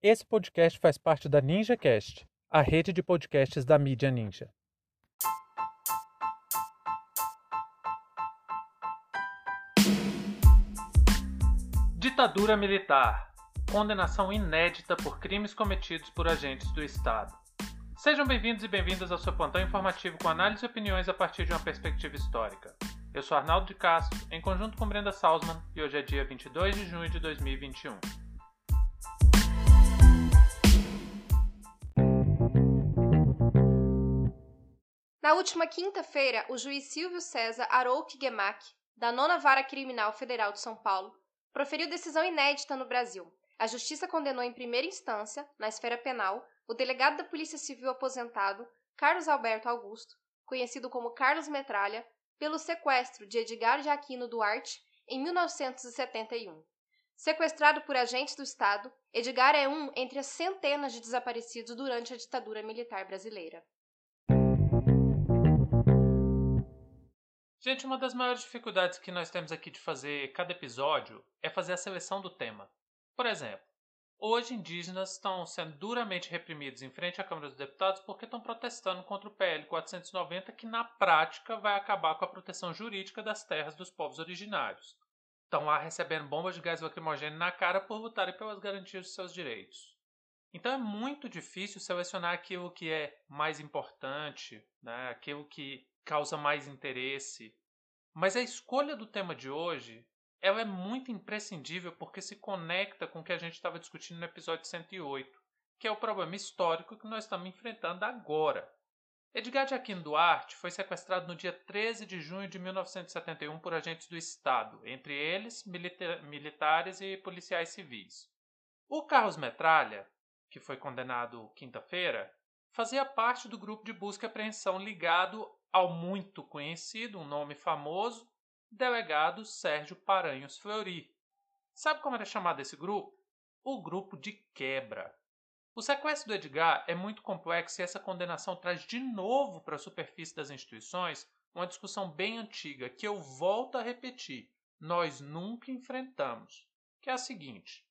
Esse podcast faz parte da NinjaCast, a rede de podcasts da mídia Ninja. Ditadura militar. Condenação inédita por crimes cometidos por agentes do Estado. Sejam bem-vindos e bem-vindas ao seu plantão informativo com análise e opiniões a partir de uma perspectiva histórica. Eu sou Arnaldo de Castro, em conjunto com Brenda Salzman, e hoje é dia 22 de junho de 2021. Na última quinta-feira, o juiz Silvio César Arouque Gemac, da Nona Vara Criminal Federal de São Paulo, proferiu decisão inédita no Brasil. A Justiça condenou em primeira instância, na esfera penal, o delegado da Polícia Civil aposentado, Carlos Alberto Augusto, conhecido como Carlos Metralha, pelo sequestro de Edgar de Aquino Duarte em 1971. Sequestrado por agentes do Estado, Edgar é um entre as centenas de desaparecidos durante a ditadura militar brasileira. Gente, uma das maiores dificuldades que nós temos aqui de fazer cada episódio é fazer a seleção do tema. Por exemplo, Hoje, indígenas estão sendo duramente reprimidos em frente à Câmara dos Deputados porque estão protestando contra o PL 490, que na prática vai acabar com a proteção jurídica das terras dos povos originários. Estão lá recebendo bombas de gás lacrimogêneo na cara por lutarem pelas garantias de seus direitos. Então é muito difícil selecionar aquilo que é mais importante, né? aquilo que causa mais interesse. Mas a escolha do tema de hoje ela é muito imprescindível porque se conecta com o que a gente estava discutindo no episódio 108, que é o problema histórico que nós estamos enfrentando agora. Edgar de Aquino Duarte foi sequestrado no dia 13 de junho de 1971 por agentes do Estado, entre eles milita militares e policiais civis. O Carlos Metralha, que foi condenado quinta-feira, fazia parte do grupo de busca e apreensão ligado ao muito conhecido, um nome famoso, delegado Sérgio Paranhos Fleury. Sabe como era chamado esse grupo? O grupo de quebra. O sequestro do Edgar é muito complexo e essa condenação traz de novo para a superfície das instituições uma discussão bem antiga que eu volto a repetir, nós nunca enfrentamos, que é a seguinte: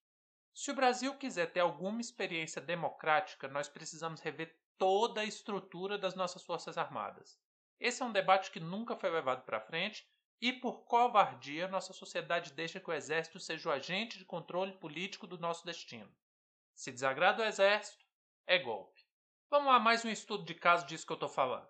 se o Brasil quiser ter alguma experiência democrática, nós precisamos rever toda a estrutura das nossas Forças Armadas. Esse é um debate que nunca foi levado para frente e por covardia, nossa sociedade deixa que o exército seja o agente de controle político do nosso destino. Se desagrada o exército, é golpe. Vamos lá, mais um estudo de caso disso que eu estou falando.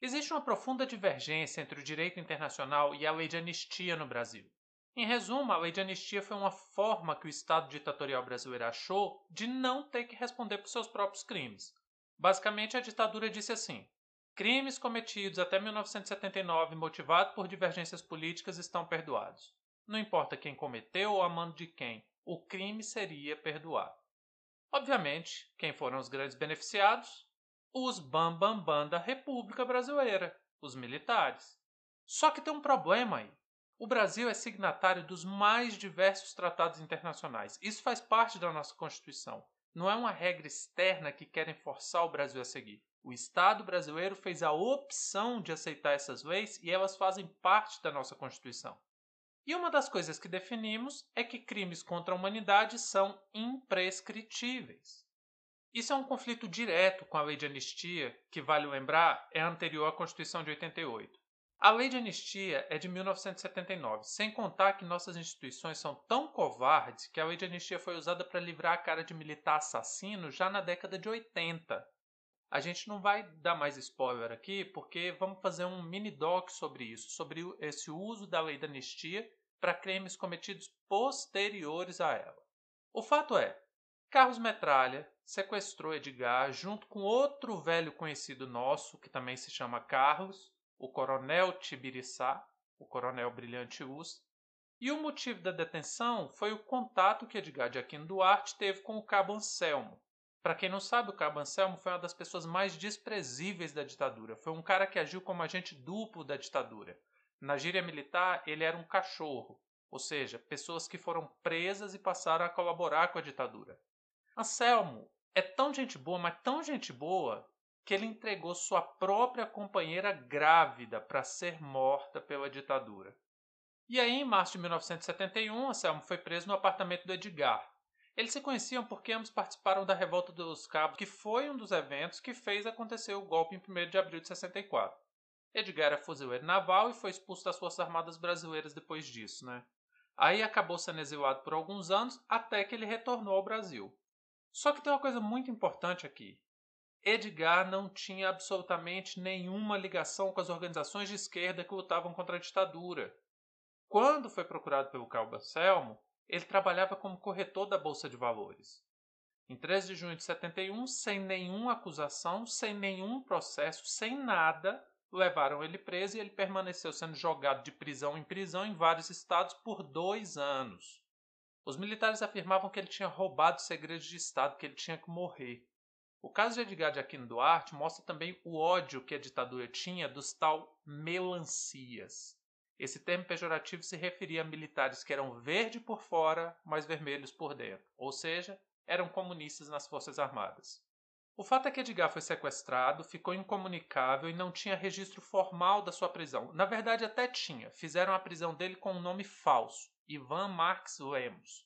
Existe uma profunda divergência entre o direito internacional e a lei de anistia no Brasil. Em resumo, a lei de anistia foi uma forma que o Estado ditatorial brasileiro achou de não ter que responder por seus próprios crimes. Basicamente, a ditadura disse assim: Crimes cometidos até 1979 motivados por divergências políticas estão perdoados. Não importa quem cometeu ou a mando de quem, o crime seria perdoado. Obviamente, quem foram os grandes beneficiados? Os bambambam bam, bam da República Brasileira, os militares. Só que tem um problema aí. O Brasil é signatário dos mais diversos tratados internacionais. Isso faz parte da nossa Constituição. Não é uma regra externa que querem forçar o Brasil a seguir. O Estado brasileiro fez a opção de aceitar essas leis e elas fazem parte da nossa Constituição. E uma das coisas que definimos é que crimes contra a humanidade são imprescritíveis. Isso é um conflito direto com a lei de anistia, que, vale lembrar, é anterior à Constituição de 88. A lei de anistia é de 1979, sem contar que nossas instituições são tão covardes que a lei de anistia foi usada para livrar a cara de militar assassino já na década de 80. A gente não vai dar mais spoiler aqui, porque vamos fazer um mini doc sobre isso, sobre esse uso da lei da anistia para crimes cometidos posteriores a ela. O fato é, Carlos Metralha sequestrou Edgar junto com outro velho conhecido nosso, que também se chama Carlos, o Coronel Tibiriçá, o Coronel Brilhante Us, e o motivo da detenção foi o contato que Edgar de Aquino Duarte teve com o cabo Anselmo, para quem não sabe, o Cabo Anselmo foi uma das pessoas mais desprezíveis da ditadura. Foi um cara que agiu como agente duplo da ditadura. Na gíria militar, ele era um cachorro, ou seja, pessoas que foram presas e passaram a colaborar com a ditadura. Anselmo é tão gente boa, mas tão gente boa, que ele entregou sua própria companheira grávida para ser morta pela ditadura. E aí, em março de 1971, Anselmo foi preso no apartamento do Edgar, Eles se conheciam porque ambos participaram da Revolta dos Cabos, que foi um dos eventos que fez acontecer o golpe em 1 de abril de 64. Edgar era fuzileiro naval e foi expulso das Forças Armadas Brasileiras depois disso, né? Aí acabou sendo exilado por alguns anos até que ele retornou ao Brasil. Só que tem uma coisa muito importante aqui. Edgar não tinha absolutamente nenhuma ligação com as organizações de esquerda que lutavam contra a ditadura. Quando foi procurado pelo Calba Selmo, ele trabalhava como corretor da Bolsa de Valores. Em 13 de junho de 71, sem nenhuma acusação, sem nenhum processo, sem nada, levaram ele preso e ele permaneceu sendo jogado de prisão em prisão em vários estados por dois anos. Os militares afirmavam que ele tinha roubado segredos de Estado, que ele tinha que morrer. O caso de Edgar de Aquino Duarte mostra também o ódio que a ditadura tinha dos tal melancias. Esse termo pejorativo se referia a militares que eram verde por fora, mas vermelhos por dentro, ou seja, eram comunistas nas Forças Armadas. O fato é que Edgar foi sequestrado, ficou incomunicável e não tinha registro formal da sua prisão. Na verdade, até tinha. Fizeram a prisão dele com um nome falso: Ivan Marx Lemos.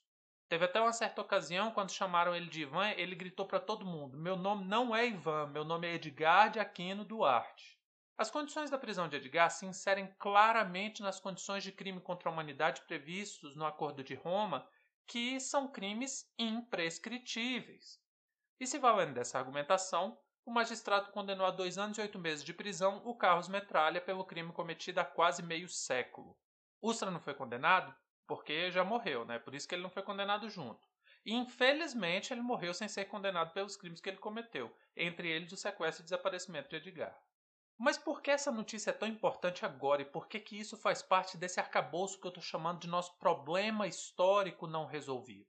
Teve até uma certa ocasião, quando chamaram ele de Ivan, ele gritou para todo mundo: Meu nome não é Ivan, meu nome é Edgar de Aquino Duarte. As condições da prisão de Edgar se inserem claramente nas condições de crime contra a humanidade previstos no Acordo de Roma, que são crimes imprescritíveis. E se valendo dessa argumentação, o magistrado condenou a dois anos e oito meses de prisão o Carlos Metralha pelo crime cometido há quase meio século. Ustra não foi condenado porque já morreu, né? Por isso que ele não foi condenado junto. E infelizmente ele morreu sem ser condenado pelos crimes que ele cometeu, entre eles o sequestro e desaparecimento de Edgar. Mas por que essa notícia é tão importante agora e por que, que isso faz parte desse arcabouço que eu estou chamando de nosso problema histórico não resolvido?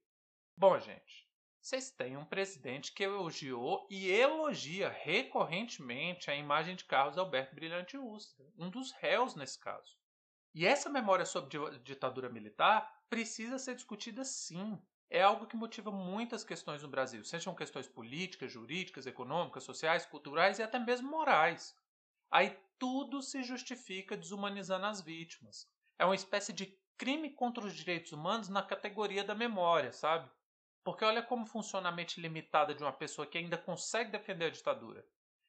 Bom, gente, vocês têm um presidente que elogiou e elogia recorrentemente a imagem de Carlos Alberto Brilhante Ustra, um dos réus nesse caso. E essa memória sobre ditadura militar precisa ser discutida sim. É algo que motiva muitas questões no Brasil, sejam questões políticas, jurídicas, econômicas, sociais, culturais e até mesmo morais. Aí tudo se justifica desumanizando as vítimas. É uma espécie de crime contra os direitos humanos na categoria da memória, sabe? Porque olha como funciona a mente limitada de uma pessoa que ainda consegue defender a ditadura.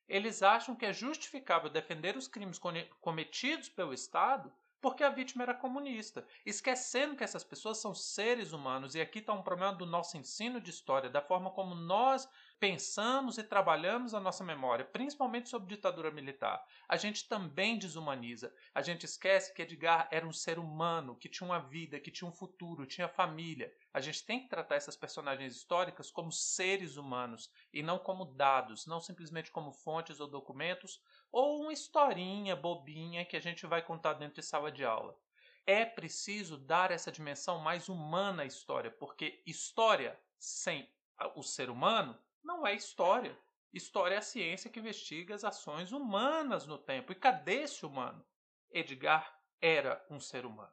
Eles acham que é justificável defender os crimes cometidos pelo Estado porque a vítima era comunista, esquecendo que essas pessoas são seres humanos. E aqui está um problema do nosso ensino de história, da forma como nós pensamos e trabalhamos a nossa memória, principalmente sobre ditadura militar. A gente também desumaniza. A gente esquece que Edgar era um ser humano, que tinha uma vida, que tinha um futuro, tinha família. A gente tem que tratar essas personagens históricas como seres humanos e não como dados, não simplesmente como fontes ou documentos ou uma historinha bobinha que a gente vai contar dentro de sala de aula. É preciso dar essa dimensão mais humana à história, porque história sem o ser humano não é história. História é a ciência que investiga as ações humanas no tempo. E cadê esse humano? Edgar era um ser humano.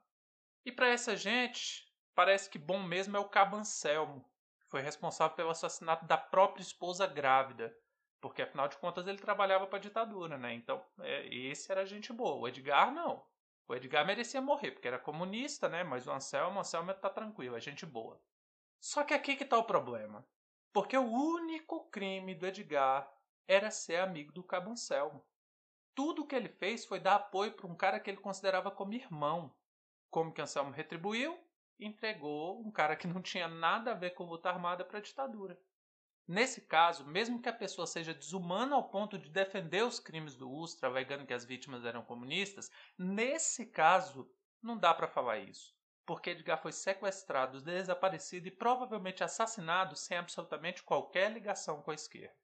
E para essa gente, parece que bom mesmo é o Cabo Anselmo, que foi responsável pelo assassinato da própria esposa grávida. Porque afinal de contas ele trabalhava para a ditadura, né? Então, é, esse era gente boa. O Edgar não. O Edgar merecia morrer, porque era comunista, né? Mas o Anselmo, o Anselmo tá tranquilo, é gente boa. Só que aqui que tá o problema. Porque o único crime do Edgar era ser amigo do Cabo Anselmo. Tudo que ele fez foi dar apoio para um cara que ele considerava como irmão. Como que Anselmo retribuiu? Entregou um cara que não tinha nada a ver com luta armada para a ditadura. Nesse caso, mesmo que a pessoa seja desumana ao ponto de defender os crimes do Ustra, alegando que as vítimas eram comunistas, nesse caso não dá para falar isso, porque Edgar foi sequestrado, desaparecido e provavelmente assassinado sem absolutamente qualquer ligação com a esquerda.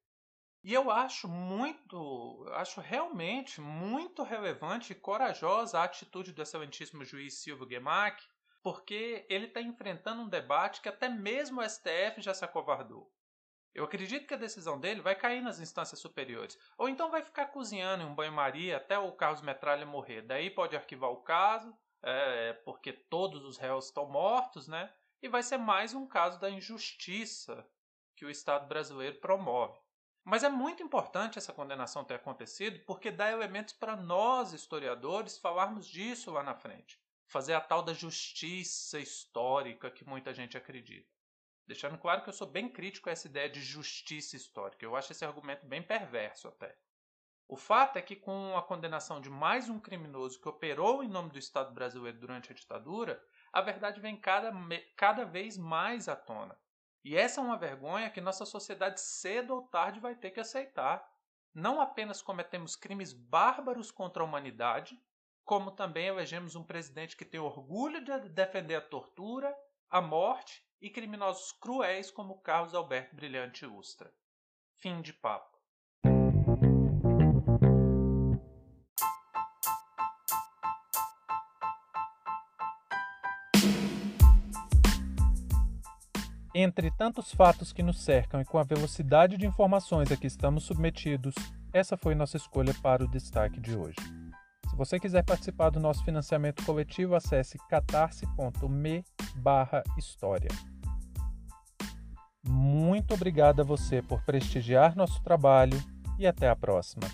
E eu acho muito, acho realmente muito relevante e corajosa a atitude do excelentíssimo juiz Silvio Guemac, porque ele está enfrentando um debate que até mesmo o STF já se acovardou. Eu acredito que a decisão dele vai cair nas instâncias superiores. Ou então vai ficar cozinhando em um banho-maria até o Carlos Metralha morrer. Daí pode arquivar o caso, é, porque todos os réus estão mortos, né? E vai ser mais um caso da injustiça que o Estado brasileiro promove. Mas é muito importante essa condenação ter acontecido porque dá elementos para nós, historiadores, falarmos disso lá na frente. Fazer a tal da justiça histórica que muita gente acredita. Deixando claro que eu sou bem crítico a essa ideia de justiça histórica. Eu acho esse argumento bem perverso até. O fato é que, com a condenação de mais um criminoso que operou em nome do Estado brasileiro durante a ditadura, a verdade vem cada, cada vez mais à tona. E essa é uma vergonha que nossa sociedade cedo ou tarde vai ter que aceitar. Não apenas cometemos crimes bárbaros contra a humanidade, como também elegemos um presidente que tem orgulho de defender a tortura, a morte e criminosos cruéis como Carlos Alberto Brilhante Ustra. Fim de papo. Entre tantos fatos que nos cercam e com a velocidade de informações a que estamos submetidos, essa foi nossa escolha para o destaque de hoje. Se você quiser participar do nosso financiamento coletivo, acesse catarse.me história. Muito obrigado a você por prestigiar nosso trabalho e até a próxima.